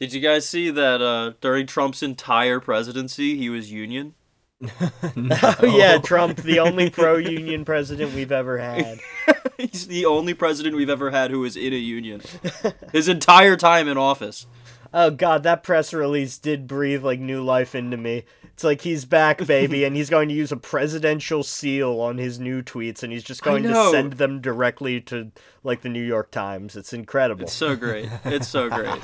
Did you guys see that uh, during Trump's entire presidency, he was union? Oh yeah, Trump, the only pro-union president we've ever had. He's the only president we've ever had who was in a union. His entire time in office. Oh god, that press release did breathe like new life into me. It's like he's back, baby, and he's going to use a presidential seal on his new tweets, and he's just going to send them directly to like the New York Times. It's incredible. It's so great. It's so great.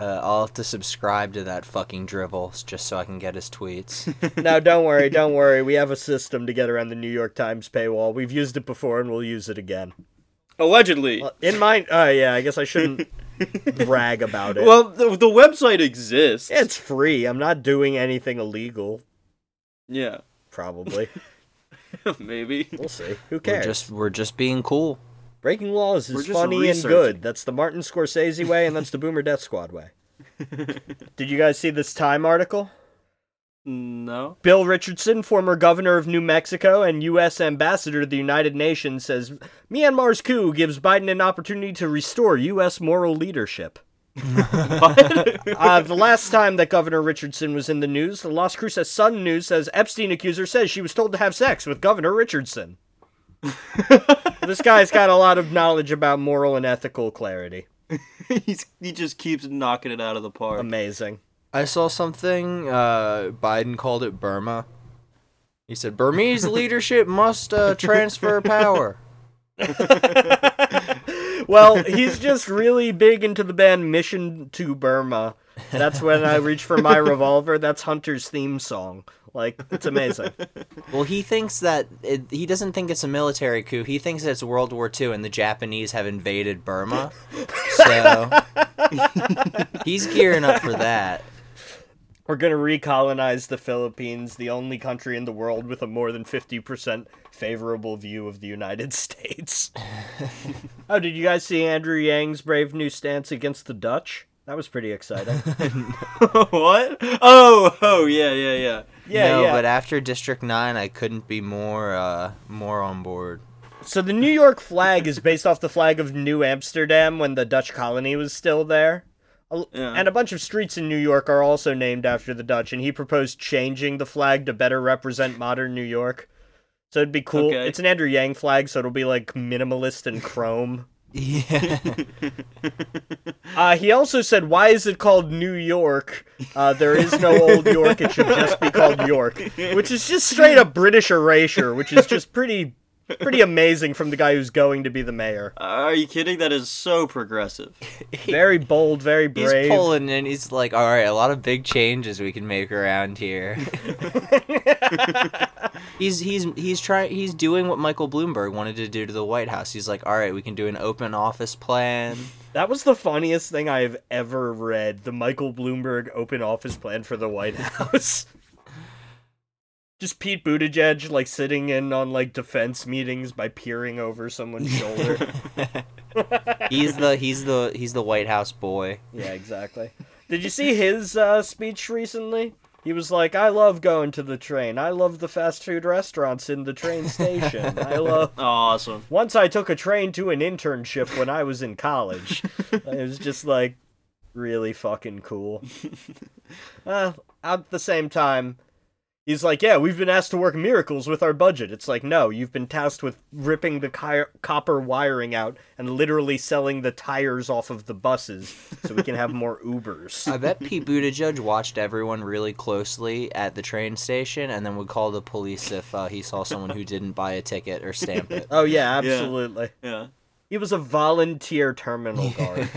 Uh, I'll have to subscribe to that fucking drivel just so I can get his tweets. no, don't worry, don't worry. We have a system to get around the New York Times paywall. We've used it before, and we'll use it again. Allegedly. Well, In my, oh yeah, I guess I shouldn't brag about it. Well, the, the website exists. it's free. I'm not doing anything illegal. Yeah, Probably. maybe. We'll see. Who we're cares? just we're just being cool. Breaking laws is funny and good. That's the Martin Scorsese way, and that's the Boomer Death Squad way. Did you guys see this Time article? No. Bill Richardson, former governor of New Mexico and U.S. ambassador to the United Nations, says Myanmar's coup gives Biden an opportunity to restore U.S. moral leadership. uh, the last time that Governor Richardson was in the news, the Las Cruces Sun News says Epstein accuser says she was told to have sex with Governor Richardson. this guy's got a lot of knowledge about moral and ethical clarity. He's, he just keeps knocking it out of the park. Amazing. I saw something. Uh, Biden called it Burma. He said Burmese leadership must uh, transfer power. Well, he's just really big into the band Mission to Burma. That's when I reach for my revolver. That's Hunter's theme song. Like, it's amazing. Well, he thinks that it, he doesn't think it's a military coup. He thinks it's World War II and the Japanese have invaded Burma. So he's gearing up for that. We're gonna recolonize the Philippines, the only country in the world with a more than 50% favorable view of the United States. oh, did you guys see Andrew Yang's brave new stance against the Dutch? That was pretty exciting. what? Oh, oh, yeah, yeah, yeah. Yeah, no, yeah. but after District Nine, I couldn't be more uh, more on board. So the New York flag is based off the flag of New Amsterdam when the Dutch colony was still there. Yeah. And a bunch of streets in New York are also named after the Dutch, and he proposed changing the flag to better represent modern New York. So it'd be cool. Okay. It's an Andrew Yang flag, so it'll be like minimalist and chrome. Yeah. Uh, he also said, "Why is it called New York? Uh, there is no old York. It should just be called York," which is just straight up British erasure, which is just pretty, pretty amazing from the guy who's going to be the mayor. Are you kidding? That is so progressive. Very bold, very brave. He's brave. pulling and he's like, all right, a lot of big changes we can make around here. he's he's he's trying he's doing what Michael Bloomberg wanted to do to the White House. He's like, all right, we can do an open office plan. That was the funniest thing I've ever read. The Michael Bloomberg open office plan for the White House. Just Pete Buttigieg like sitting in on like defense meetings by peering over someone's shoulder. He's the he's the he's the White House boy. yeah, exactly. Did you see his uh, speech recently? He was like, "I love going to the train. I love the fast food restaurants in the train station. I love." Oh, Awesome. Once I took a train to an internship when I was in college. it was just like really fucking cool. Uh, at the same time, he's like, "Yeah, we've been asked to work miracles with our budget." It's like, "No, you've been tasked with ripping the ki- copper wiring out and literally selling the tires off of the buses so we can have more Ubers." I bet Pete Buttigieg watched everyone really closely at the train station and then would call the police if uh, he saw someone who didn't buy a ticket or stamp it. Oh yeah, absolutely. Yeah. He was a volunteer terminal guard.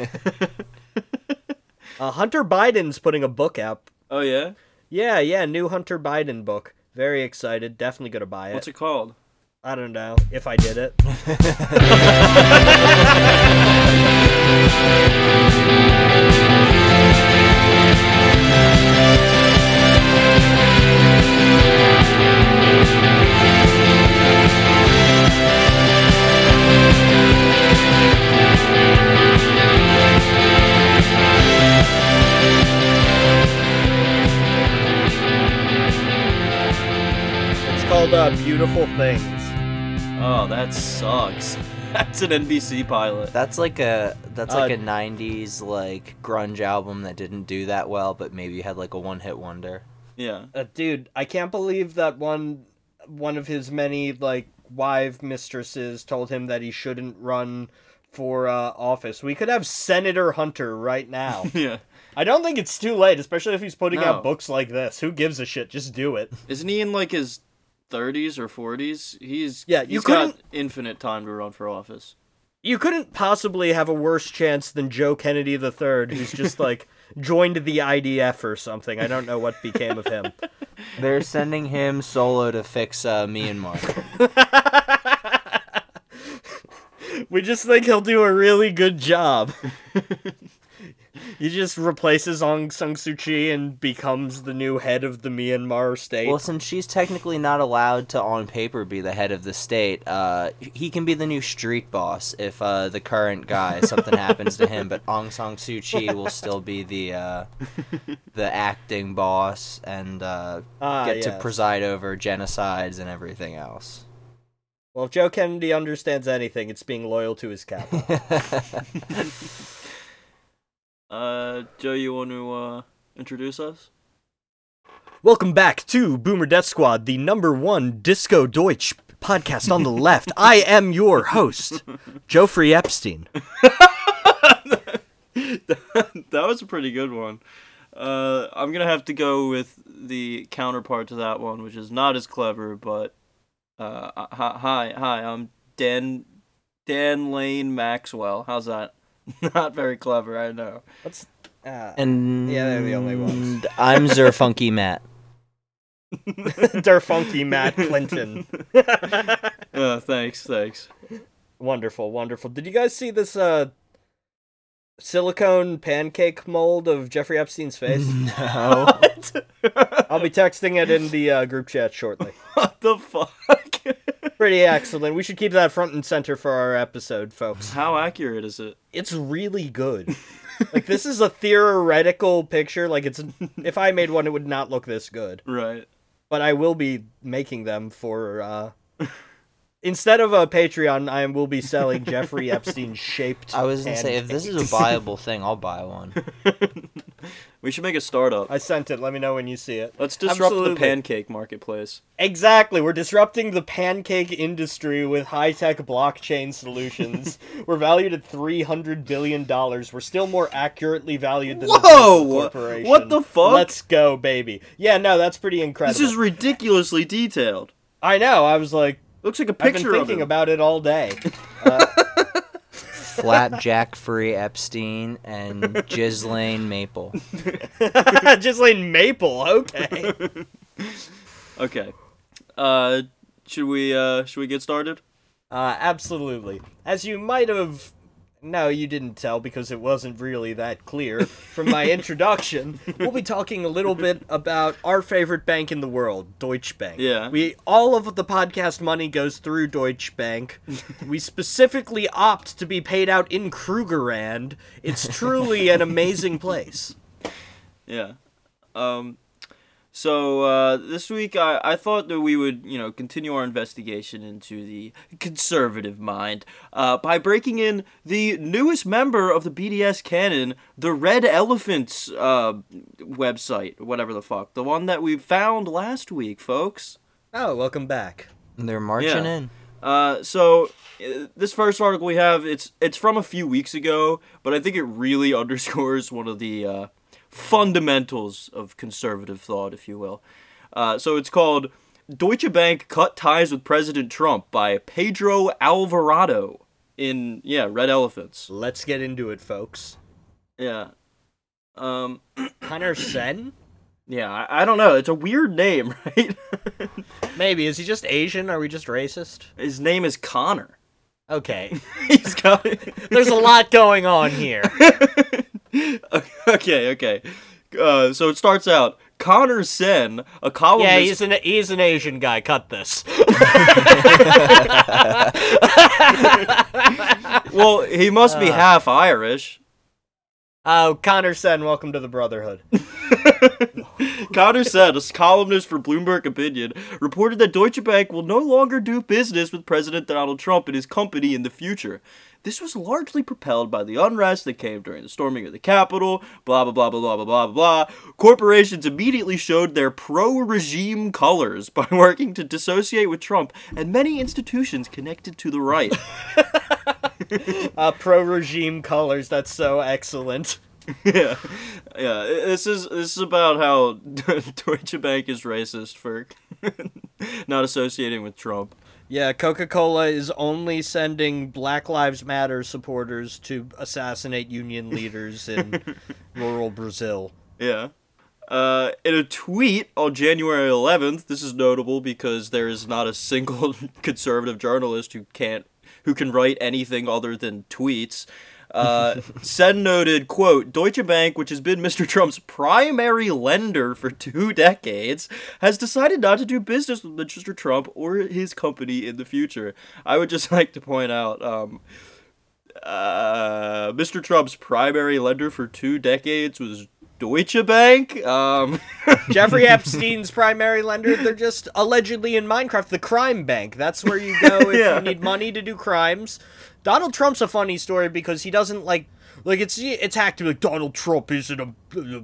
uh, Hunter Biden's putting a book out Oh yeah. Yeah, yeah, new Hunter Biden book. Very excited. Definitely gonna buy it. What's it called? I don't know if I did it. called uh, Beautiful Things. Oh, that sucks. That's an NBC pilot. That's like a that's like Uh, a '90s like grunge album that didn't do that well, but maybe had like a one-hit wonder. Yeah. Uh, dude, I can't believe that one one of his many like wife mistresses told him that he shouldn't run for uh, office. We could have Senator Hunter right now. Yeah. I don't think it's too late, especially if he's putting No. out books like this. Who gives a shit? Just do it. Isn't he in like his 30s or 40s? He's Yeah, you he's got infinite time to run for office. You couldn't possibly have a worse chance than Joe Kennedy III, who's just like joined the IDF or something. I don't know what became of him. They're sending him solo to fix uh, Myanmar. We just think he'll do a really good job. He just replaces Aung San Suu Kyi and becomes the new head of the Myanmar state. well, since she's technically not allowed to, on paper, be the head of the state, uh, he can be the new street boss if uh, the current guy something happens to him. But Aung San Suu Kyi will still be the uh, the acting boss and uh, Ah, get to preside over genocides and everything else. Well, if Joe Kennedy understands anything, it's being loyal to his capital. Uh, Joe, you want to uh, introduce us? Welcome back to Boomer Death Squad, the number one Disco Deutsch podcast on the left. I am your host, Joeffrey Epstein. that was a pretty good one. Uh, I'm gonna have to go with the counterpart to that one, which is not as clever, but uh, hi, hi, hi, I'm Dan Dan Lane Maxwell. How's that? not very clever, I know. What's uh, and Yeah, they're the only ones. I'm Zerfunky Matt. Derfunky Matt Clinton? Uh, thanks, thanks. wonderful, wonderful. Did you guys see this uh silicone pancake mold of Jeffrey Epstein's face? No. I'll be texting it in the uh, group chat shortly. what the fuck? Pretty excellent. We should keep that front and center for our episode, folks. How accurate is it? It's really good. like this is a theoretical picture. Like it's if I made one, it would not look this good. Right. But I will be making them for. uh Instead of a Patreon, I will be selling Jeffrey Epstein shaped. I was gonna say if this is a viable thing, I'll buy one. We should make a startup. I sent it. Let me know when you see it. Let's disrupt Absolutely. the pancake marketplace. Exactly. We're disrupting the pancake industry with high tech blockchain solutions. We're valued at three hundred billion dollars. We're still more accurately valued than the Whoa! Tesla Corporation. What the fuck? Let's go, baby. Yeah, no, that's pretty incredible. This is ridiculously detailed. I know. I was like, Looks like a I've been picture thinking about it all day. Uh, Flapjack Free Epstein and Ghislaine Maple. Just like Maple. Okay. Okay. Uh, should we uh should we get started? Uh, absolutely. As you might have. No, you didn't tell because it wasn't really that clear from my introduction. we'll be talking a little bit about our favorite bank in the world, Deutsche Bank. Yeah. We all of the podcast money goes through Deutsche Bank. we specifically opt to be paid out in Krugerrand. It's truly an amazing place. Yeah. Um. So uh, this week, I, I thought that we would, you know, continue our investigation into the conservative mind uh, by breaking in the newest member of the BDS canon, the Red Elephants uh, website, whatever the fuck, the one that we found last week, folks. Oh, welcome back. They're marching Yeah. in. Uh, so uh, this first article we have it's it's from a few weeks ago, but I think it really underscores one of the uh, fundamentals of conservative thought, if you will. Uh, so it's called "Deutsche Bank Cut Ties with President Trump" by Pedro Alvarado in yeah Red Elephants. Let's get into it, folks. Yeah. Um. Connor Sen? Yeah. I, I don't know. It's a weird name, right? Maybe. Is he just Asian? Are we just racist? His name is Connor. Okay. He's got. There's a lot going on here. okay, okay. Uh, so it starts out Connor Sen, a columnist. Yeah, he's an he's an Asian guy. Cut this. well, he must be half Irish. Oh, Connor Sen, welcome to the Brotherhood. Connor Sen, a columnist for Bloomberg Opinion, reported that Deutsche Bank will no longer do business with President Donald Trump and his company in the future. This was largely propelled by the unrest that came during the storming of the Capitol, blah, blah, blah, blah, blah, blah, blah, blah. Corporations immediately showed their pro regime colors by working to dissociate with Trump and many institutions connected to the right. Uh, pro regime colors. That's so excellent. yeah, yeah. This is this is about how Deutsche Bank is racist for not associating with Trump. Yeah, Coca Cola is only sending Black Lives Matter supporters to assassinate union leaders in rural Brazil. Yeah. Uh, in a tweet on January 11th, this is notable because there is not a single conservative journalist who can't who can write anything other than tweets. Uh, Sen noted, quote, Deutsche Bank, which has been Mr. Trump's primary lender for two decades, has decided not to do business with Mr. Trump or his company in the future. I would just like to point out, um, uh, Mr. Trump's primary lender for two decades was Deutsche Bank. Um, Jeffrey Epstein's primary lender, they're just allegedly in Minecraft, the crime bank. That's where you go if Yeah. you need money to do crimes. Donald Trump's a funny story because he doesn't like like it's it's hacked to be like Donald Trump isn't a, a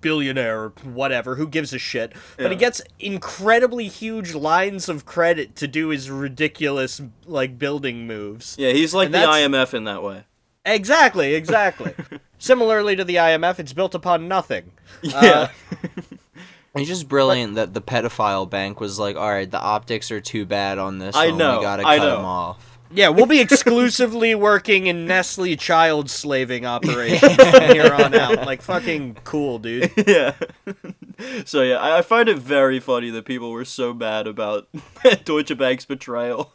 billionaire or whatever, who gives a shit. But he gets incredibly huge lines of credit to do his ridiculous like building moves. yeah, he's like And the IMF in that way. Exactly, exactly. Similarly to the IMF, it's built upon nothing. Yeah. Uh, it's just brilliant that the pedophile bank was like, all right, the optics are too bad on this. I one. know, We gotta I cut know. them off. Yeah, we'll be exclusively working in Nestle child slaving operations from here on out. Like fucking cool, dude. yeah. so yeah, I, I find it very funny that people were so mad about Deutsche Bank's betrayal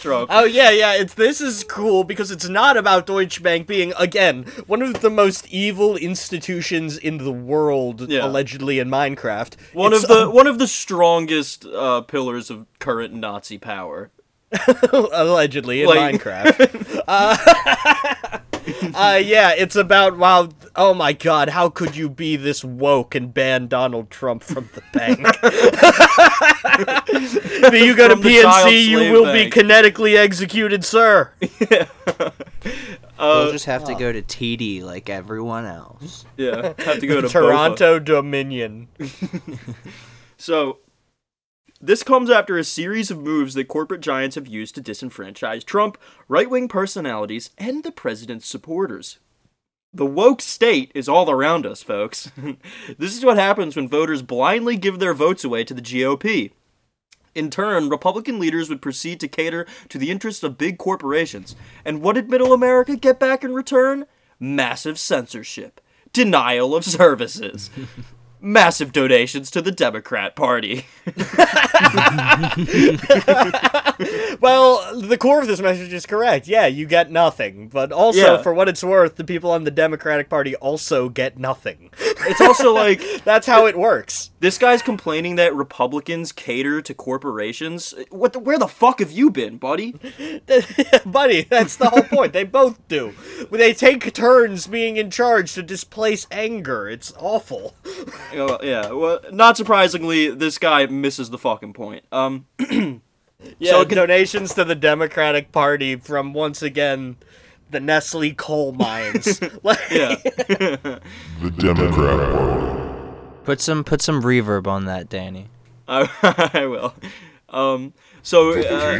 Trump. Oh yeah, yeah. It's this is cool because it's not about Deutsche Bank being again one of the most evil institutions in the world, Yeah. allegedly in Minecraft. one It's, of the one of the strongest uh, pillars of current Nazi power. allegedly in Like- Minecraft. uh, uh, yeah, it's about wow. Oh my God, how could you be this woke and ban Donald Trump from the bank? if you go to From the PNC, you slave will be kinetically executed, sir. we'll just have to go to TD like everyone else. Yeah, have to go to Bofa. Toronto Dominion. So, this comes after a series of moves that corporate giants have used to disenfranchise Trump, right wing personalities, and the president's supporters. The woke state is all around us, folks. this is what happens when voters blindly give their votes away to the GOP. In turn, Republican leaders would proceed to cater to the interests of big corporations. And what did middle America get back in return? Massive censorship, denial of services, massive donations to the Democrat Party. Well, the core of this message is correct. Yeah, you get nothing. But also, Yeah. for what it's worth, the people on the Democratic Party also get nothing. It's also like That's how it works. this guy's complaining that Republicans cater to corporations. What? The, where the fuck have you been, buddy? Buddy, that's the whole point. They both do. They take turns being in charge to displace anger. It's awful. You yeah. Well, not surprisingly, this guy misses the fucking point. Um. Yeah, So it donations to the Democratic Party from once again the Nestle coal mines. like, Yeah. The Democrat Party. Put some put some reverb on that, Danny. I, I will. Um. So. Uh,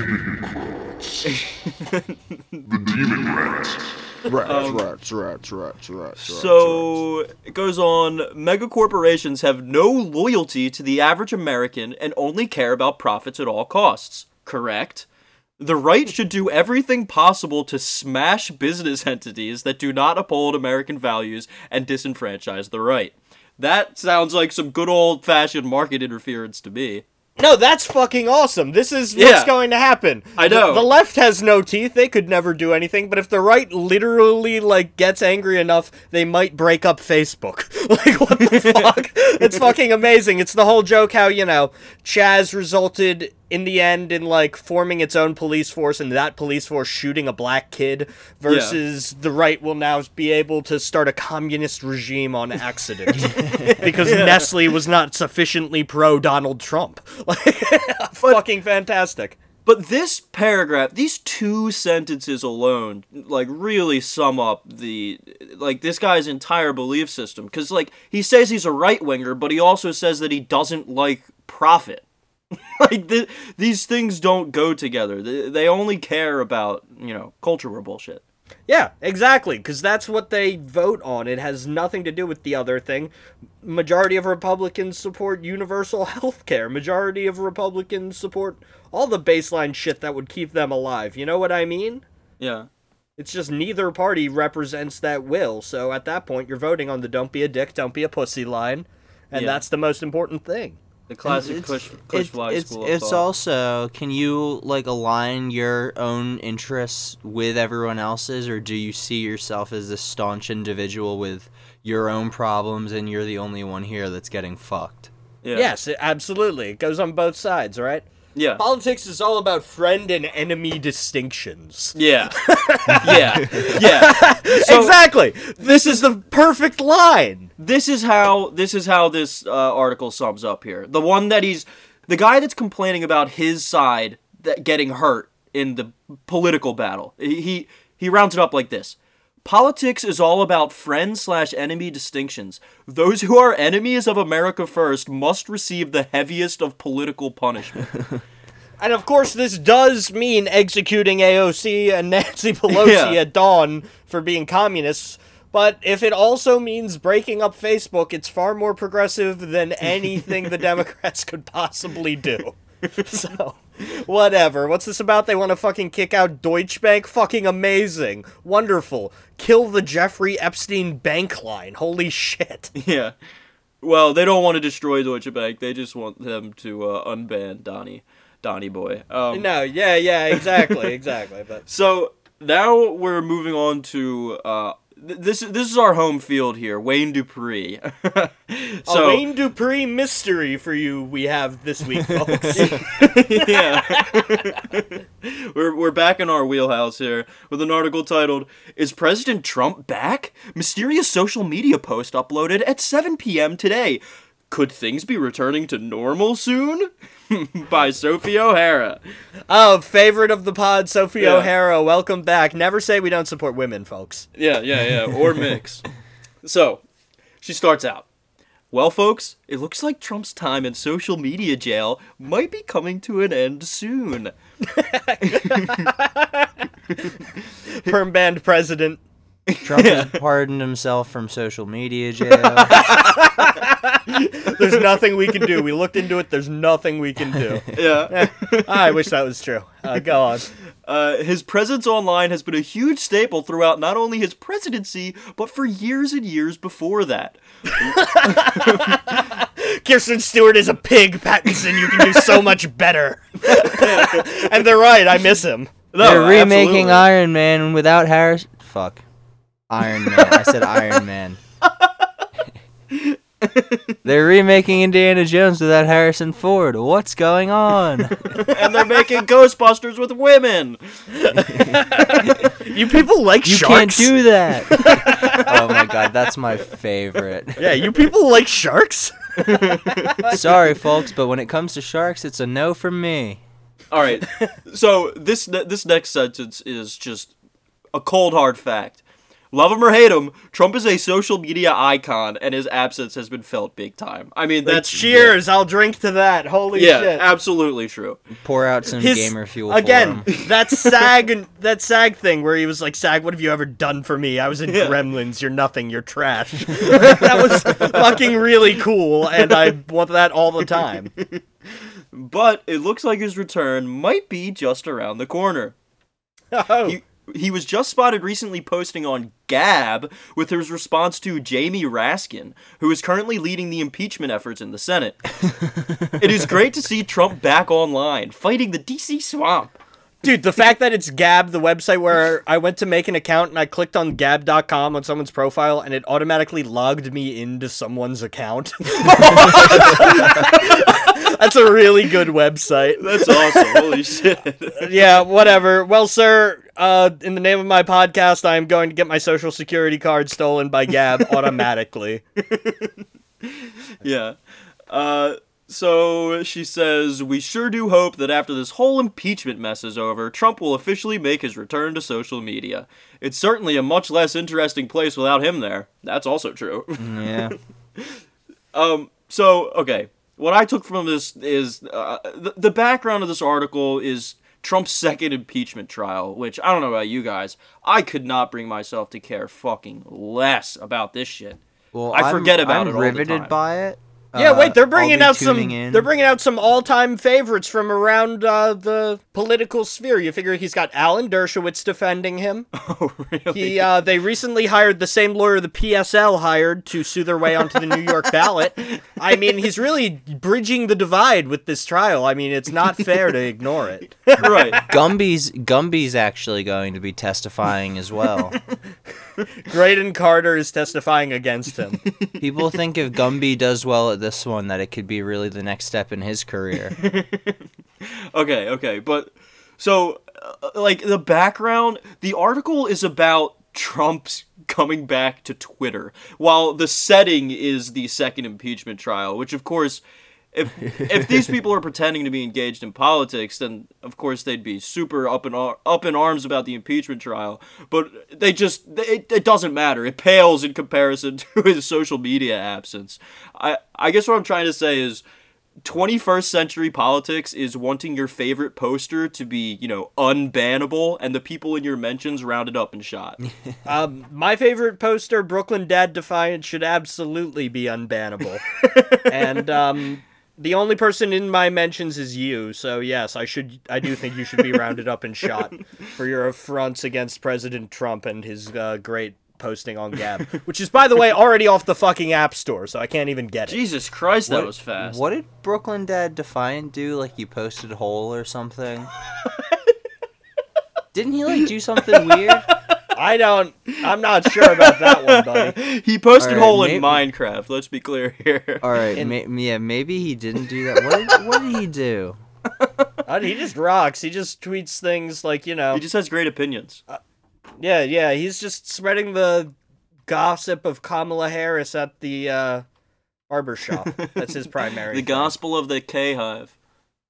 The Demon Rats. Rats, rats, rats, rats, rats. So it goes on. Mega corporations have no loyalty to the average American and only care about profits at all costs. Correct? The right should do everything possible to smash business entities that do not uphold American values and disenfranchise the right. That sounds like some good old fashioned market interference to me. No, that's fucking awesome. This is what's Yeah. going to happen. I know. The, the left has no teeth. They could never do anything, but if the right literally like gets angry enough, they might break up Facebook. like what the fuck? It's fucking amazing. It's the whole joke how, you know, Chaz resulted in the end in like forming its own police force and that police force shooting a black kid versus the right will now be able to start a communist regime on accident because Nestle was not sufficiently pro Donald Trump. Like fucking fantastic. But this paragraph, these two sentences alone, like really sum up the like this guy's entire belief system. Because like he says he's a right winger, but he also says that he doesn't like profit. like th- these things don't go together. They, they only care about you know culture war bullshit. Yeah, exactly, because that's what they vote on. It has nothing to do with the other thing. Majority of Republicans support universal health care. Majority of Republicans support all the baseline shit that would keep them alive. You know what I mean? Yeah. It's just neither party represents that will. So at that point, you're voting on the don't be a dick, don't be a pussy line. And Yeah. that's the most important thing. The classic It's- Kush, it's- Kushfly it's, school of it's thought. also can you like align your own interests with everyone else's or do you see yourself as a staunch individual with your own problems and you're the only one here that's getting fucked yeah. Yes, it, absolutely. It goes on both sides, right? Yeah. Politics is all about friend and enemy distinctions. Yeah. yeah. Yeah. So- exactly. This is the perfect line. this is how this is how this uh, article sums up here. The one that he's the guy that's complaining about his side that getting hurt in the political battle. He he, he rounds it up like this. Politics is all about friend slash enemy distinctions. Those who are enemies of America first must receive the heaviest of political punishment. And of course, this does mean executing AOC and Nancy Pelosi Yeah. at dawn for being communists. But if it also means breaking up Facebook, it's far more progressive than anything the Democrats could possibly do. So, whatever. What's this about? They want to fucking kick out Deutsche Bank? Fucking amazing. Wonderful. Kill the Jeffrey Epstein bank line. Holy shit. yeah. Well, they don't want to destroy Deutsche Bank. They just want them to uh, unban Donnie, Donnie boy. Um, No, yeah, yeah, exactly, exactly. But So now we're moving on to uh, th- this. This is our home field here, Wayne Dupree. so a Wayne Dupree mystery for you we have this week, folks. yeah, we're we're back in our wheelhouse here with an article titled "Is President Trump back?" Mysterious social media post uploaded at 7 p.m. today. Could things be returning to normal soon? By Sophie O'Hara. oh, favorite of the pod, Sophie Yeah. O'Hara. Welcome back. Never say we don't support women, folks. Yeah, yeah, yeah, or mix. so, she starts out. Well, folks, it looks like Trump's time in social media jail might be coming to an end soon. Perm band president. trump has pardoned himself from social media jail There's nothing we can do. We looked into it. There's nothing we can do. Yeah. I wish that was true. Uh, go on. Uh, his presence online has been a huge staple throughout not only his presidency, but for years and years before that. Kristen Stewart is a pig, Pattinson. You can do so much better. and they're right. I miss him. No, they're remaking absolutely. iron man without harris fuck iron man i said iron man they're remaking indiana jones without harrison ford what's going on and they're making Ghostbusters with women. You people like You sharks? You can't do that. oh my god, that's my favorite. yeah, you people like sharks? Sorry, folks, but when it comes to sharks, it's a no from me. All right. So this this next sentence is just a cold hard fact. Love him or hate him, Trump is a social media icon, and his absence has been felt big time. I mean, that's Cheers! I'll drink to that. Holy Yeah, shit! absolutely true. Pour out some His- gamer fuel Again, for him. that SAG and that SAG thing where he was like, "SAG, what have you ever done for me? I was in Yeah. Gremlins. You're nothing. You're trash." that was fucking really cool, and I want that all the time. But it looks like his return might be just around the corner. Oh, He, he was just spotted recently posting on Gab with his response to Jamie Raskin, who is currently leading the impeachment efforts in the Senate. it is great to see Trump back online, fighting the DC swamp. dude, the fact that it's Gab, the website where I went to make an account and I clicked on Gab.com on someone's profile and it automatically logged me into someone's account. That's a really good website. That's awesome. Holy shit. yeah, whatever. Well, sir, uh, in the name of my podcast, I am going to get my social security card stolen by Gab automatically. yeah. Uh, so she says, We sure do hope that after this whole impeachment mess is over, Trump will officially make his return to social media. It's certainly a much less interesting place without him there. That's also true. Yeah. Um, so, okay. What I took from this is uh, the, the background of this article is Trump's second impeachment trial, which I don't know about you guys. I could not bring myself to care fucking less about this shit. Well, I I'm- forget about I'm it riveted by it. Yeah, Uh, wait, they're bringing out some. in. They're bringing out some all-time favorites from around uh, the political sphere. You figure he's got Alan Dershowitz defending him. Oh, really? He, uh, they recently hired the same lawyer the PSL hired to sue their way onto the New York ballot. I mean, he's really bridging the divide with this trial. I mean, it's not fair to ignore it. right. Gumby's Gumby's actually going to be testifying as well. Graydon Carter is testifying against him. People think if Gumby does well at this one, that it could be really the next step in his career. Okay, okay, but so uh, like the background, the article is about Trump's coming back to Twitter, while the setting is the second impeachment trial, which of course if if these people are pretending to be engaged in politics, then of course they'd be super up in ar- up in arms about the impeachment trial. But they just it, it doesn't matter. It pales in comparison to his social media absence. I I guess what I'm trying to say is 21st century politics is wanting your favorite poster to be, you know, unbannable and the people in your mentions rounded up and shot. Um, my favorite poster, Brooklyn Dad Defiant, should absolutely be unbannable. and um, the only person in my mentions is you, so yes, I should. I do think you should be rounded up and shot for your affronts against President Trump and his uh, great posting on Gab, which is, by the way, already off the fucking App Store, so I can't even get it. Jesus Christ, that What- was fast. What did Brooklyn Dad Defiant do? Like you posted hole or something? Didn't he like do something weird? I don't. I'm not sure about that one, buddy. He posted Alright, hole in maybe- Minecraft, let's be clear here. All right, ma- yeah, maybe he didn't do that. What did, what did he do? Uh, he just rocks. He just tweets things like you know. He just has great opinions. Yeah, yeah, he's just spreading the gossip of Kamala Harris at the uh, barber shop. That's his primary. The thing. gospel of the K Hive.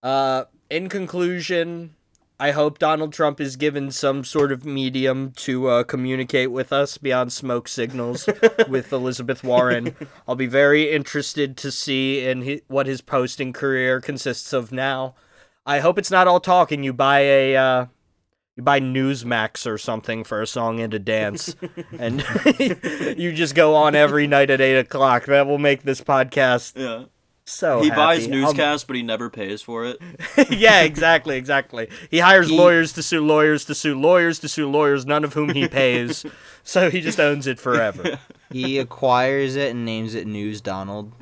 Uh, in conclusion, I hope Donald Trump is given some sort of medium to uh, communicate with us beyond smoke signals with Elizabeth Warren. I'll be very interested to see in hi- what his posting career consists of now. I hope it's not all talk and you buy a uh, you buy Newsmax or something for a song and a dance, and you just go on every night at eight o'clock. That will make this podcast Yeah. So. he buys happy. I'll- newscasts, but he never pays for it. yeah, exactly, exactly. He hires He- lawyers to sue lawyers to sue lawyers to sue lawyers, none of whom he pays. so he just owns it forever. He acquires it and names it News Donald.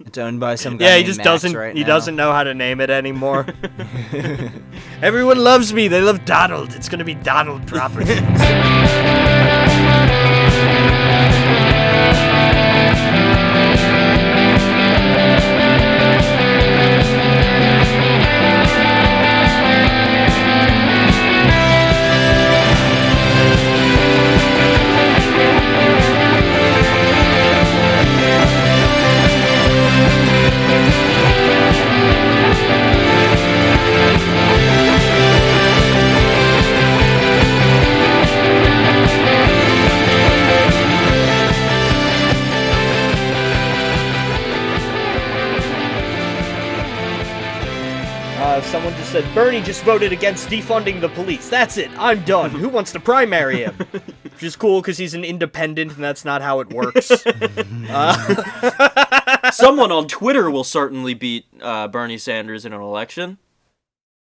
It's owned by some guy. yeah, he named just Max doesn't Right he now. doesn't know how to name it anymore. Everyone loves me. They love Donald. It's going to be Donald Properties. Bernie just voted against defunding the police. That's it. I'm done. Who wants to primary him? Which is cool because he's an independent, and that's not how it works. Someone on Twitter will certainly beat uh, Bernie Sanders in an election.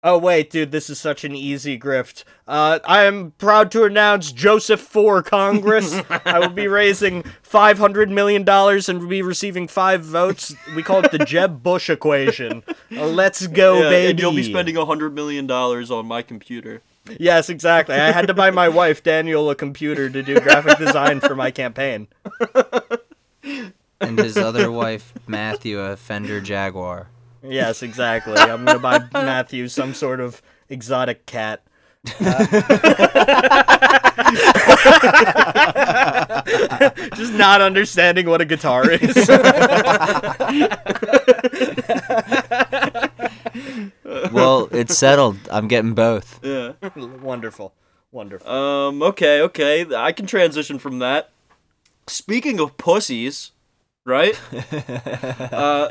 Oh wait, dude, this is such an easy grift. Uh, I am proud to announce Joseph for Congress. I will be raising five hundred million dollars and will be receiving five votes. We call it the Jeb Bush equation. Uh, let's go, Yeah, baby! and you'll be spending a hundred million dollars on my computer. Yes, exactly. I had to buy my wife Daniel a computer to do graphic design for my campaign. And his other wife Matthew a Fender Jaguar. Yes, exactly. I'm gonna buy Matthew some sort of exotic cat. Uh, just not understanding what a guitar is. Well, it's settled. I'm getting both. Yeah. wonderful, wonderful. Um. Okay. Okay. I can transition from that. Speaking of pussies, right? uh,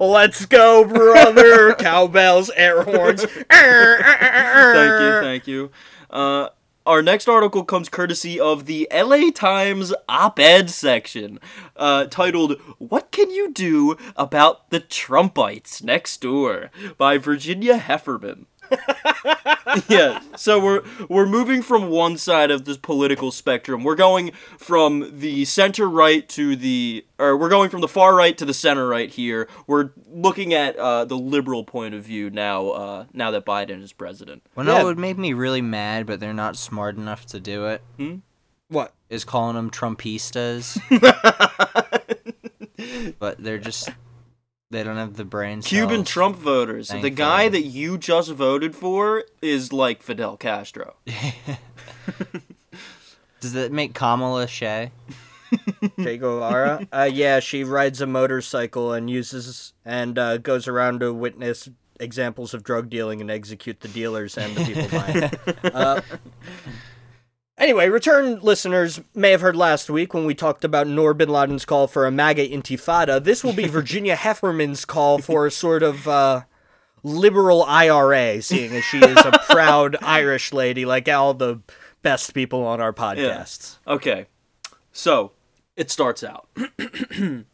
Let's go, brother! Cowbells, air horns. thank you. Thank you. Uh, our next article comes courtesy of the LA Times op-ed section, uh, titled "What Can You Do About the Trumpites Next Door" by Virginia Heffernan. yeah, so we're we're moving from one side of this political spectrum. We're going from the center right to the, or we're going from the far right to the center right here. We're looking at uh, the liberal point of view now. Uh, now that Biden is president. Well, Yeah. it would make me really mad, but they're not smart enough to do it. What? Is calling them Trumpistas. but they're just they don't have the brain. Cuban. Trump voters. The guy that you just voted for is like Fidel Castro. Does that make Kamala Shea? Che Guevara? uh, yeah, she rides a motorcycle and uses and uh, goes around to witness examples of drug dealing and execute the dealers and the people buying. uh, anyway, return listeners may have heard last week when we talked about Noor bin Ladin's call for a MAGA intifada. This will be Virginia Heffernan's call for a sort of. Uh, Liberal IRA, seeing as she is a proud Irish lady like all the best people on our podcasts. Okay, so it starts out.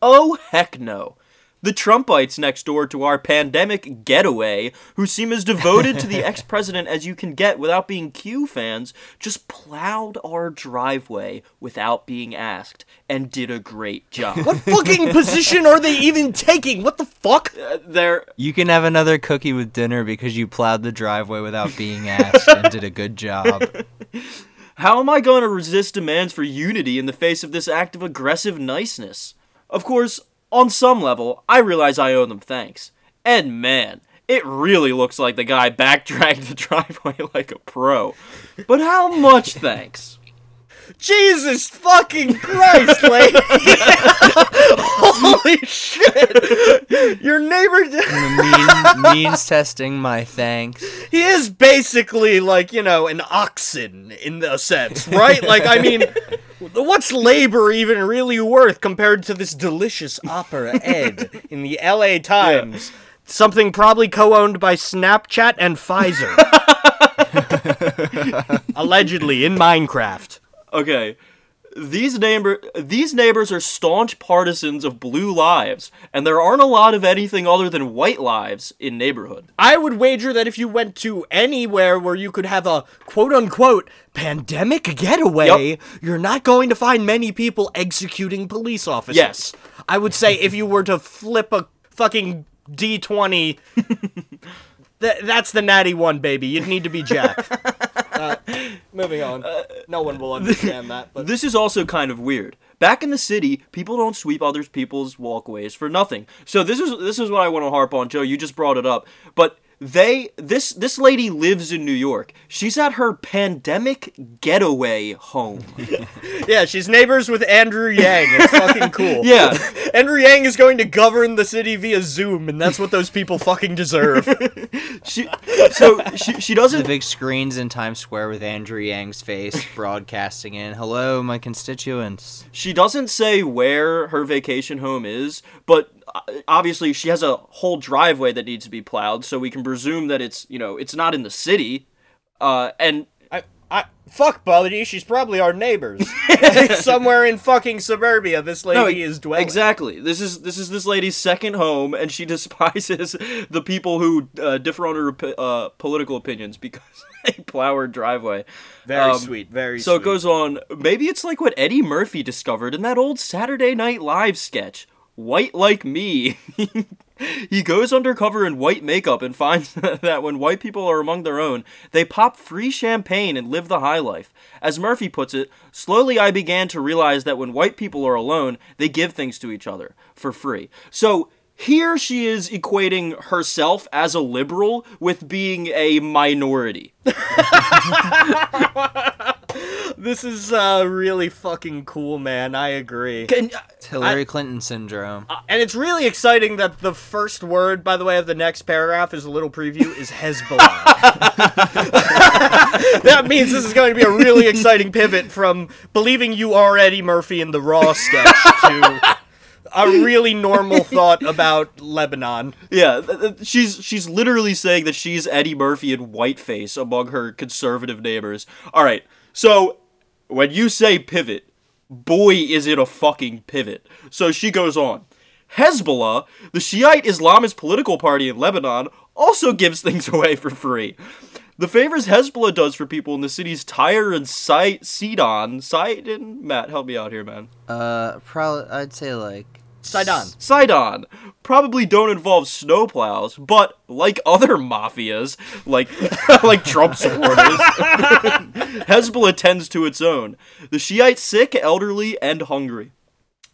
oh, heck no. The Trumpites next door to our pandemic getaway, who seem as devoted to the ex president as you can get without being Q fans, just plowed our driveway without being asked and did a great job. What fucking position are they even taking? What the fuck? Uh, They're You can have another cookie with dinner because you plowed the driveway without being asked and did a good job. How am I going to resist demands for unity in the face of this act of aggressive niceness? Of course, on some level, I realize I owe them thanks. And man, it really looks like the guy backdragged the driveway like a pro. But how much thanks? Jesus fucking Christ, lady! Holy shit! Your neighbor, mean, means testing my thanks. he is basically like, you know, an oxen in a sense, right? Like, I mean, what's labor even really worth compared to this delicious opera ed in the LA Times? Something probably co owned by Snapchat and Pfizer. Allegedly in Minecraft. Okay. These neighbor these neighbors are staunch partisans of blue lives, and there aren't a lot of anything other than white lives in neighborhood. I would wager that if you went to anywhere where you could have a quote unquote pandemic getaway, Yup. you're not going to find many people executing police officers. Yes. I would say if you were to flip a fucking D20, th- that's the natty one, baby. You'd need to be Jack. moving on. no one will understand that. But This is also kind of weird. Back in the city, people don't sweep other people's walkways for nothing. So this is this is what I want to harp on, Joe. You just brought it up, but they this this lady lives in New York. She's at her pandemic getaway home. yeah, she's neighbors with Andrew Yang. It's fucking cool. Yeah. Andrew Yang is going to govern the city via Zoom, and that's what those people fucking deserve. She so she she doesn't the big screens in Times Square with Andrew Yang's face broadcasting in, "Hello, my constituents." She doesn't say where her vacation home is, but obviously she has a whole driveway that needs to be plowed, so we can presume that it's, you know, it's not in the city. Uh, and I, I, fuck, buddy. She's probably our neighbors. Somewhere in fucking suburbia, this lady is dwelling. Exactly. This is this is this lady's second home, and she despises the people who uh, differ on her uh, political opinions because they plow her driveway. Very Um, sweet. Very So sweet. it goes on. Maybe it's like what Eddie Murphy discovered in that old Saturday Night Live sketch. White like me. he goes undercover in white makeup and finds that when white people are among their own, they pop free champagne and live the high life. As Murphy puts it, slowly I began to realize that when white people are alone, they give things to each other for free. So Here she is equating herself as a liberal with being a minority. This is uh, really fucking cool, man. I agree. Can, It's Hillary Clinton syndrome. And it's really exciting that the first word, by the way, of the next paragraph is a little preview is Hezbollah. that means this is going to be a really exciting pivot from believing you are Eddie Murphy in the Raw sketch to a really normal thought about Lebanon. yeah, th- th- she's she's literally saying that she's Eddie Murphy in whiteface among her conservative neighbors. All right, so when you say pivot, boy, is it a fucking pivot. So she goes on. Hezbollah, the Shiite Islamist political party in Lebanon, also gives things away for free. The favors Hezbollah does for people in the cities Tyre and Si- Sidon, Sidon, Matt, help me out here, man. Uh, probably I'd say like Sidon. Sidon probably don't involve snowplows, but like other mafias, like like Trump supporters, Hezbollah tends to its own. The Shiite sick, elderly, and hungry.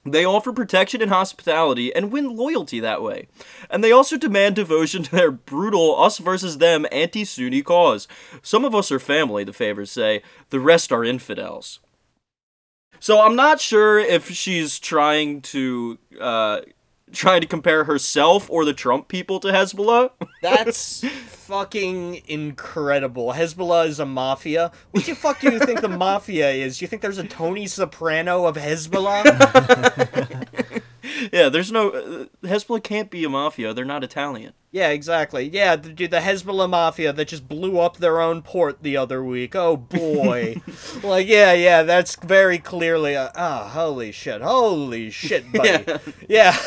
They offer protection and hospitality and win loyalty that way. And they also demand devotion to their brutal us versus them anti Sunni cause. Some of us are family, the favors say, the rest are infidels. So I'm not sure if she's trying to uh, trying to compare herself or the Trump people to Hezbollah. That's fucking incredible. Hezbollah is a mafia. What the fuck do you think the mafia is? Do you think there's a Tony Soprano of Hezbollah? yeah, there's no uh, Hezbollah can't be a mafia. They're not Italian. Yeah, exactly. Yeah, the, the Hezbollah mafia that just blew up their own port the other week. Oh boy. like, yeah, yeah, that's very clearly a. Ah, holy shit. Holy shit, buddy. Yeah. yeah.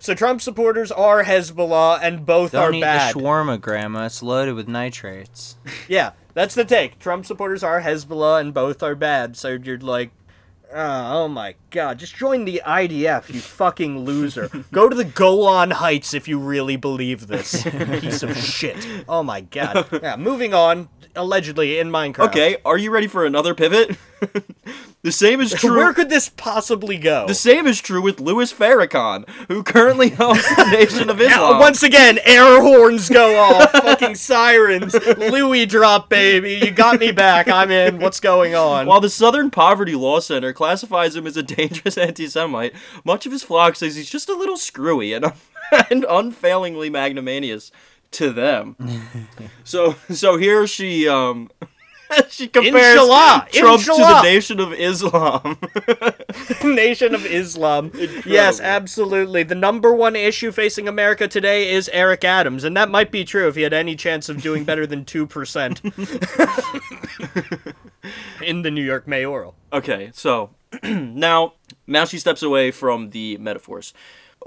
so Trump supporters are Hezbollah, and both don't are eat bad. the shawarma, Grandma. It's loaded with nitrates. Yeah, that's the take. Trump supporters are Hezbollah, and both are bad. So you're like, oh, oh my god, just join the IDF, you fucking loser. Go to the Golan Heights if you really believe this, piece of shit. Oh my god. Yeah, moving on. Allegedly in Minecraft. Okay, are you ready for another pivot? the same is true. Where could this possibly go? the same is true with Louis Farrakhan, who currently helms the Nation of Islam. once again, air horns go off, fucking sirens. Louis drop, baby. You got me back. I'm in. What's going on? While the Southern Poverty Law Center classifies him as a dangerous anti-Semite, much of his flock says he's just a little screwy and, and unfailingly magnanimous to them. so, so here she um. She compares Inshallah, Trump to the. Nation of Islam. Nation of Islam. Yes, absolutely. The number one issue facing America today is Eric Adams, and that might be true if he had any chance of doing better than 2% in the New York mayoral. Okay, so now now she steps away from the metaphors.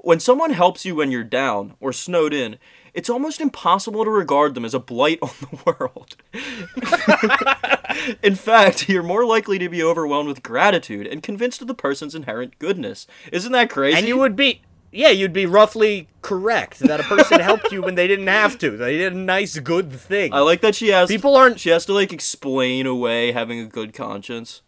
When someone helps you when you're down or snowed in, it's almost impossible to regard them as a blight on the world. in fact, you're more likely to be overwhelmed with gratitude and convinced of the person's inherent goodness. Isn't that crazy? And you would be. Yeah, you'd be roughly correct that a person helped you when they didn't have to. They did a nice, good thing. I like that she has People aren't she has to like explain away having a good conscience.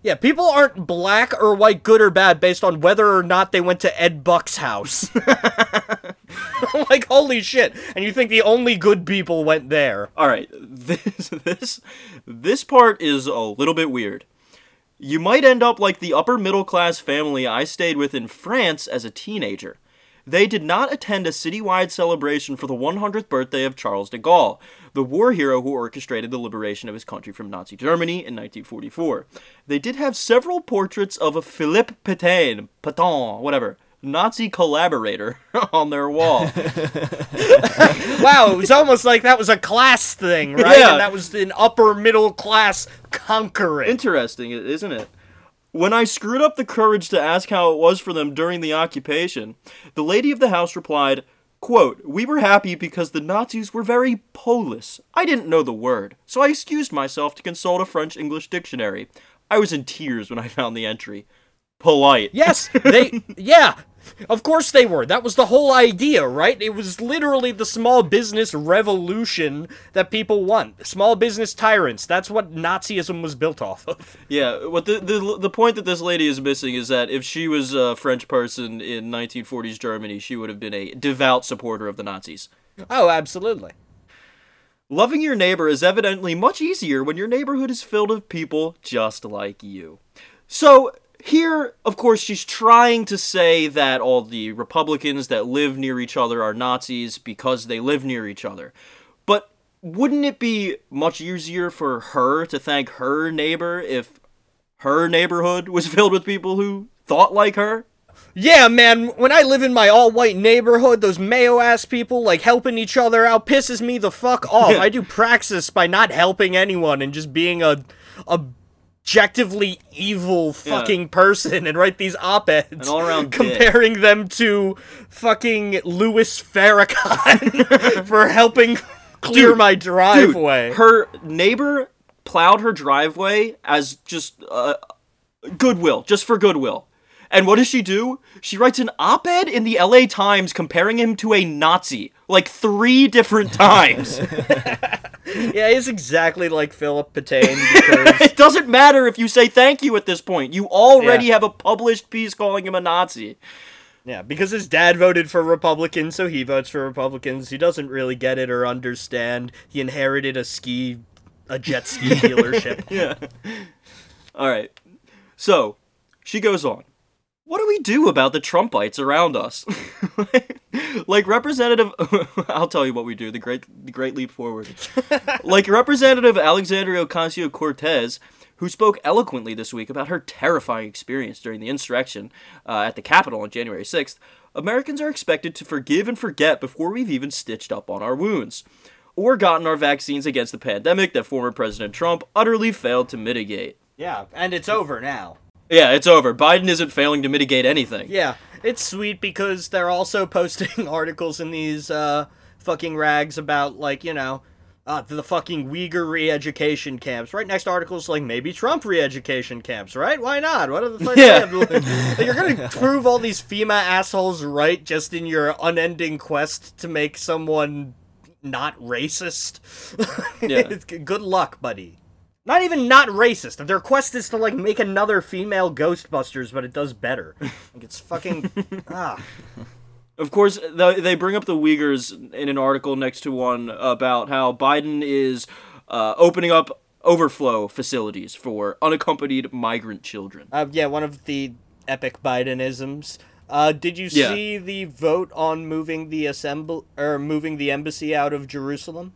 Yeah, people aren't black or white, good or bad, based on whether or not they went to Ed Buck's house. like, holy shit. And you think the only good people went there. All right, this this this part is a little bit weird. You might end up like the upper middle class family I stayed with in France as a teenager. They did not attend a citywide celebration for the 100th birthday of Charles de Gaulle, the war hero who orchestrated the liberation of his country from Nazi Germany in 1944. They did have several portraits of a Philippe Pétain, Pétain, whatever, Nazi collaborator on their wall. Wow, it was almost like that was a class thing, right? Yeah. And that was an upper middle class conquering. Interesting, isn't it? When I screwed up the courage to ask how it was for them during the occupation, the lady of the house replied, quote, We were happy because the Nazis were very Polish. I didn't know the word, so I excused myself to consult a French English dictionary. I was in tears when I found the entry. Polite. Yes, they. Yeah, Of course they were. That was the whole idea, right? It was literally the small business revolution that people want. Small business tyrants. That's what Nazism was built off of. Yeah, what the, the the point that this lady is missing is that if she was a French person in 1940s Germany, she would have been a devout supporter of the Nazis. Oh, absolutely. Loving your neighbor is evidently much easier when your neighborhood is filled with people just like you. So, here, of course, she's trying to say that all the Republicans that live near each other are Nazis because they live near each other. But wouldn't it be much easier for her to thank her neighbor if her neighborhood was filled with people who thought like her? Yeah, man, when I live in my all white neighborhood, those Mayo ass people, like, helping each other out pisses me the fuck off. I do praxis by not helping anyone and just being a. a objectively evil fucking person and write these op-eds An all-around dick. comparing them to fucking Louis Farrakhan for helping clear Dude, my Dude, driveway. her neighbor plowed her driveway as just uh, goodwill, just for goodwill. And what does she do? She writes an op ed in the LA Times comparing him to a Nazi, like three different times. yeah, he's exactly like Philip Patain it doesn't matter if you say thank you at this point. You already Yeah. have a published piece calling him a Nazi. Yeah, because his dad voted for Republicans, so he votes for Republicans. He doesn't really get it or understand. He inherited a ski, a jet ski dealership. Yeah. All right. So, she goes on. What do we do about the Trumpites around us? like Representative, I'll tell you what we do. The great, the great leap forward. like Representative Alexandria Ocasio Cortez, who spoke eloquently this week about her terrifying experience during the insurrection uh, at the Capitol on January 6th. Americans are expected to forgive and forget before we've even stitched up on our wounds, or gotten our vaccines against the pandemic that former President Trump utterly failed to mitigate. Yeah, and it's over now. Yeah, it's over. Biden isn't failing to mitigate anything. Yeah, it's sweet because they're also posting articles in these uh, fucking rags about, like, you know, uh, the fucking Uyghur re-education camps. Right next articles like maybe Trump re-education camps, right? Why not? What are the? Yeah. Like, you're gonna prove all these FEMA assholes right just in your unending quest to make someone not racist. Yeah. Good luck, buddy. Not even not racist. Their quest is to like make another female Ghostbusters, but it does better. Like it's fucking ah. Of course, they bring up the Uyghurs in an article next to one about how Biden is uh, opening up overflow facilities for unaccompanied migrant children. Uh, yeah, one of the epic Bidenisms. Uh, did you Yeah. see the vote on moving the assemble or moving the embassy out of Jerusalem?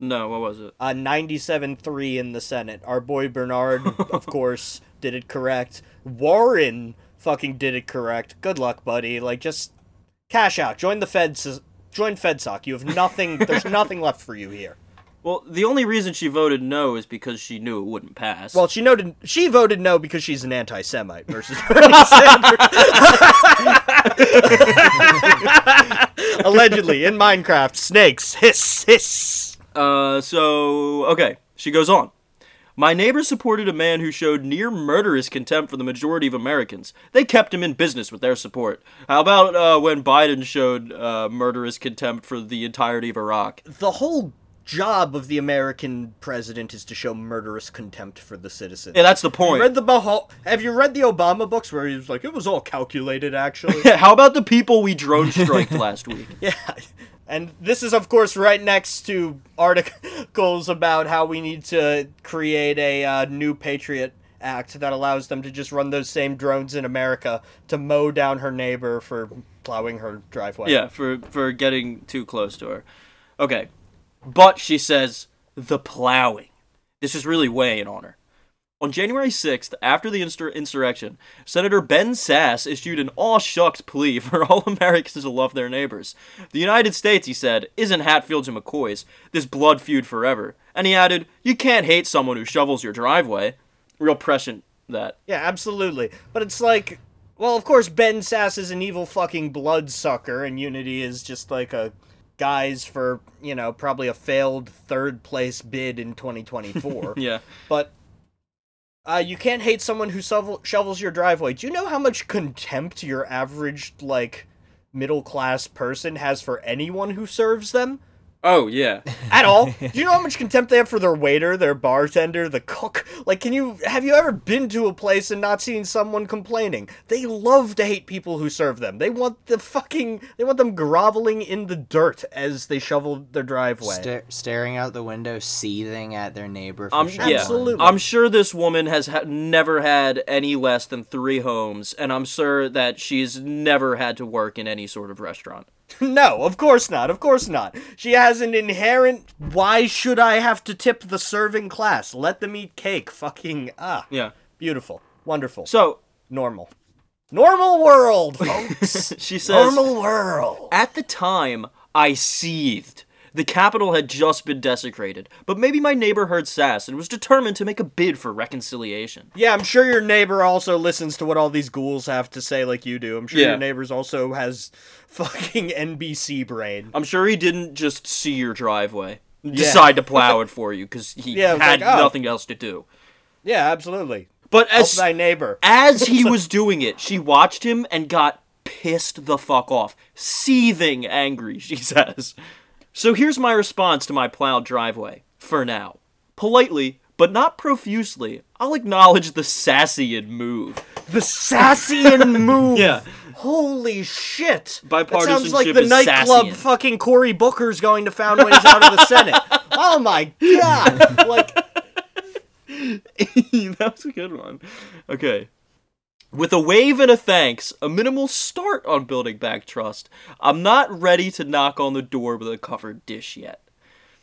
No, what was it? Uh, 97-3 in the Senate. Our boy Bernard, of course, did it correct. Warren fucking did it correct. Good luck, buddy. Like, just cash out. Join the Feds. Join FedSoc. You have nothing. there's nothing left for you here. Well, the only reason she voted no is because she knew it wouldn't pass. Well, she noted she voted no because she's an anti-Semite versus Bernie Sanders. Allegedly in Minecraft, snakes hiss hiss. Uh, so okay, she goes on. My neighbor supported a man who showed near murderous contempt for the majority of Americans. They kept him in business with their support. How about uh, when Biden showed uh, murderous contempt for the entirety of Iraq? The whole job of the American president is to show murderous contempt for the citizens. Yeah, that's the You point. read the Bahal- Have you read the Obama books where he was like, it was all calculated, actually? How about the people we drone striked last week? Yeah. And this is, of course, right next to articles about how we need to create a uh, new Patriot Act that allows them to just run those same drones in America to mow down her neighbor for plowing her driveway. Yeah, for for getting too close to her. Okay. But she says the plowing. This is really weighing on her. On January 6th, after the insur- insurrection, Senator Ben Sasse issued an aw shucks plea for all Americans to love their neighbors. The United States, he said, isn't Hatfields and McCoys, this blood feud forever. And he added, You can't hate someone who shovels your driveway. Real prescient that. Yeah, absolutely. But it's like, well, of course, Ben Sasse is an evil fucking bloodsucker, and Unity is just like a guise for, you know, probably a failed third place bid in 2024. Yeah. But Uh, you can't hate someone who shovel- shovels your driveway. Do you know how much contempt your average, like, middle class person has for anyone who serves them? Oh yeah. At all? Do you know how much contempt they have for their waiter, their bartender, the cook? Like, can you have you ever been to a place and not seen someone complaining? They love to hate people who serve them. They want the fucking they want them groveling in the dirt as they shovel their driveway. Sta- staring out the window, seething at their neighbor. For I'm yeah. Absolutely. I'm sure this woman has ha- never had any less than three homes, and I'm sure that she's never had to work in any sort of restaurant. No, of course not. Of course not. She has an inherent. Why should I have to tip the serving class? Let them eat cake. Fucking ah. Yeah. Beautiful. Wonderful. So normal. Normal world, folks. she says, Normal world. at the time, I seethed. The capital had just been desecrated, but maybe my neighbor heard Sasse and was determined to make a bid for reconciliation. Yeah, I'm sure your neighbor also listens to what all these ghouls have to say, like you do. I'm sure Yeah. your neighbor's also has fucking NBC brain. I'm sure he didn't just see your driveway, decide to plow it for you because he Yeah, had like, oh. nothing else to do. Yeah, absolutely. But Help as thy neighbor. as he was doing it, she watched him and got pissed the fuck off, seething angry, she says. So here's my response to my plowed driveway, for now. Politely, but not profusely, I'll acknowledge the Sassian move. The Sassian move. Yeah. Holy shit! That Bipartisanship sounds like the is nightclub Sassian. fucking Cory Booker's going to found when he's out of the Senate. Oh my god! Like, that was a good one. Okay. With a wave and a thanks, a minimal start on building back trust, I'm not ready to knock on the door with a covered dish yet.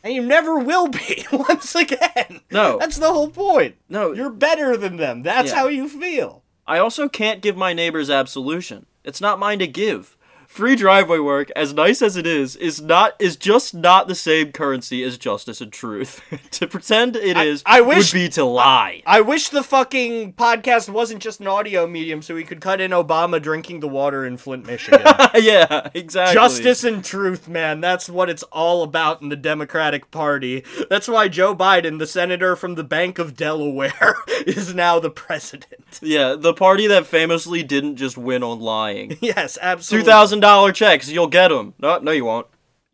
and you never will be once again. No. That's the whole point. No. You're better than them. That's Yeah. how you feel. I also can't give my neighbors absolution. It's not mine to give. Free driveway work, as nice as it is, is not is just not the same currency as justice and truth. to pretend it is I wish- would be to lie. I wish the fucking podcast wasn't just an audio medium so we could cut in Obama drinking the water in Flint, Michigan. yeah, exactly. Justice and truth, man. That's what it's all about in the Democratic Party. That's why Joe Biden, the senator from the Bank of Delaware, is now the president. Yeah, the party that famously didn't just win on lying. Yes, absolutely. thousand dollar checks, you'll get them. No, no, you won't.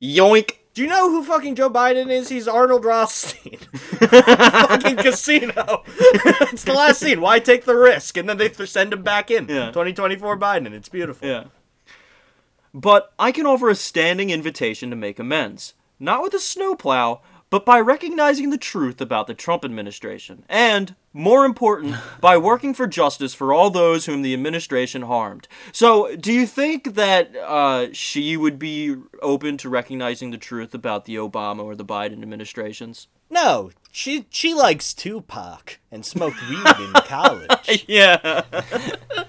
Yoink. Do you know who fucking Joe Biden is? He's Arnold Rothstein. fucking casino. it's the last scene. Why take the risk? And then they send him back in. Yeah. 2024 Biden. It's beautiful. Yeah. But I can offer a standing invitation to make amends. Not with a snowplow, but by recognizing the truth about the Trump administration. And, more important, by working for justice for all those whom the administration harmed. So, do you think that uh, she would be open to recognizing the truth about the Obama or the Biden administrations? No, she she likes Tupac and smoked weed in college. Yeah.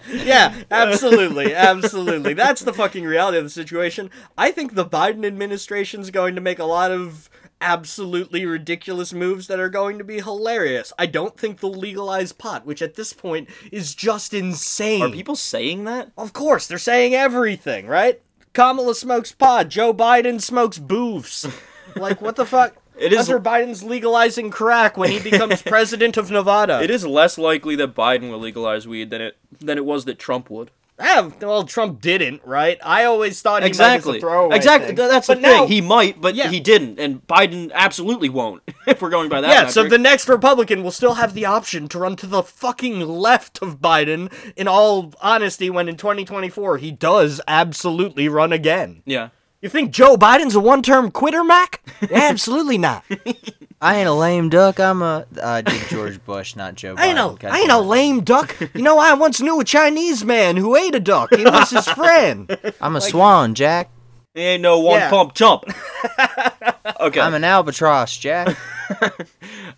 yeah, absolutely, absolutely. That's the fucking reality of the situation. I think the Biden administration's going to make a lot of absolutely ridiculous moves that are going to be hilarious. I don't think they'll legalize pot, which at this point is just insane. Are people saying that? Of course, they're saying everything, right? Kamala smokes pot. Joe Biden smokes boofs. like, what the fuck? It is- Hunter Biden's legalizing crack when he becomes president of Nevada. It is less likely that Biden will legalize weed than it than it was that Trump would. Ah, well, Trump didn't, right? I always thought he Exactly. might as a throwaway exactly. thing. That's but the now, thing. He might, but Yeah. he didn't, and Biden absolutely won't. if we're going by that. yeah, so the next Republican will still have the option to run to the fucking left of Biden. In all honesty, when in 2024 he does absolutely run again. yeah. You think Joe Biden's a one-term quitter, Mac? absolutely not. I ain't a lame duck. I'm a uh, did George Bush, not Joe Biden. I ain't a, God I ain't a lame duck. You know, I once knew a Chinese man who ate a duck. He was his friend. I'm a swan, Jack. He ain't no one Yeah. pump chump. okay. I'm an albatross, Jack.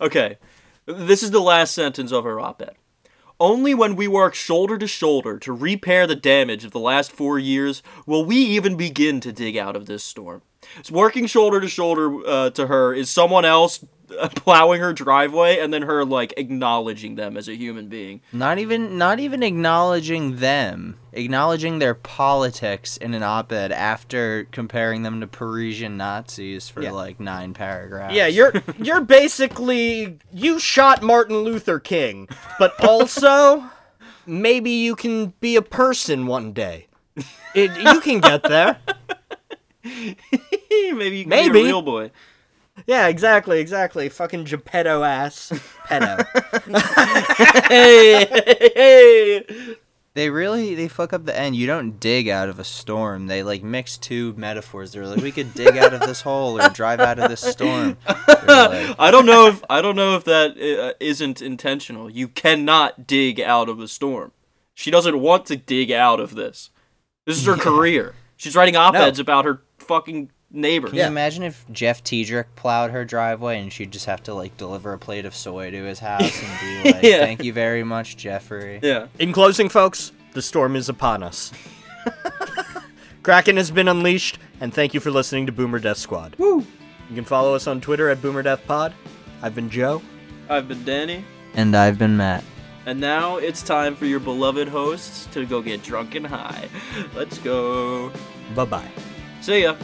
Okay. This is the last sentence of her op ed. Only when we work shoulder to shoulder to repair the damage of the last four years will we even begin to dig out of this storm. So working shoulder to shoulder uh, to her is someone else plowing her driveway and then her like acknowledging them as a human being. Not even not even acknowledging them, acknowledging their politics in an op-ed after comparing them to Parisian Nazis for Yeah. like nine paragraphs. Yeah, you're you're basically you shot Martin Luther King, but also maybe you can be a person one day. It, you can get there. Maybe you can be Maybe. a real boy. Yeah, exactly, exactly. Fucking Geppetto ass pedo. hey, hey, hey. They really they fuck up the end. You don't dig out of a storm. They like mix two metaphors. They're like, we could dig out of this hole or drive out of this storm. Like, I don't know if I don't know if that uh, isn't intentional. You cannot dig out of the storm. She doesn't want to dig out of this. This is her career. She's writing op-eds about her fucking neighbors. Can you imagine if Jeff Tiedrich plowed her driveway and she'd just have to like deliver a plate of soy to his house and be like, Yeah. "Thank you very much, Jeffrey." Yeah. In closing, folks, the storm is upon us. Kraken has been unleashed, and thank you for listening to Boomer Death Squad. Woo! You can follow us on Twitter at Boomer Death Pod. I've been Joe. I've been Danny. And I've been Matt. And now it's time for your beloved hosts to go get drunk and high. Let's go. Bye bye. See ya.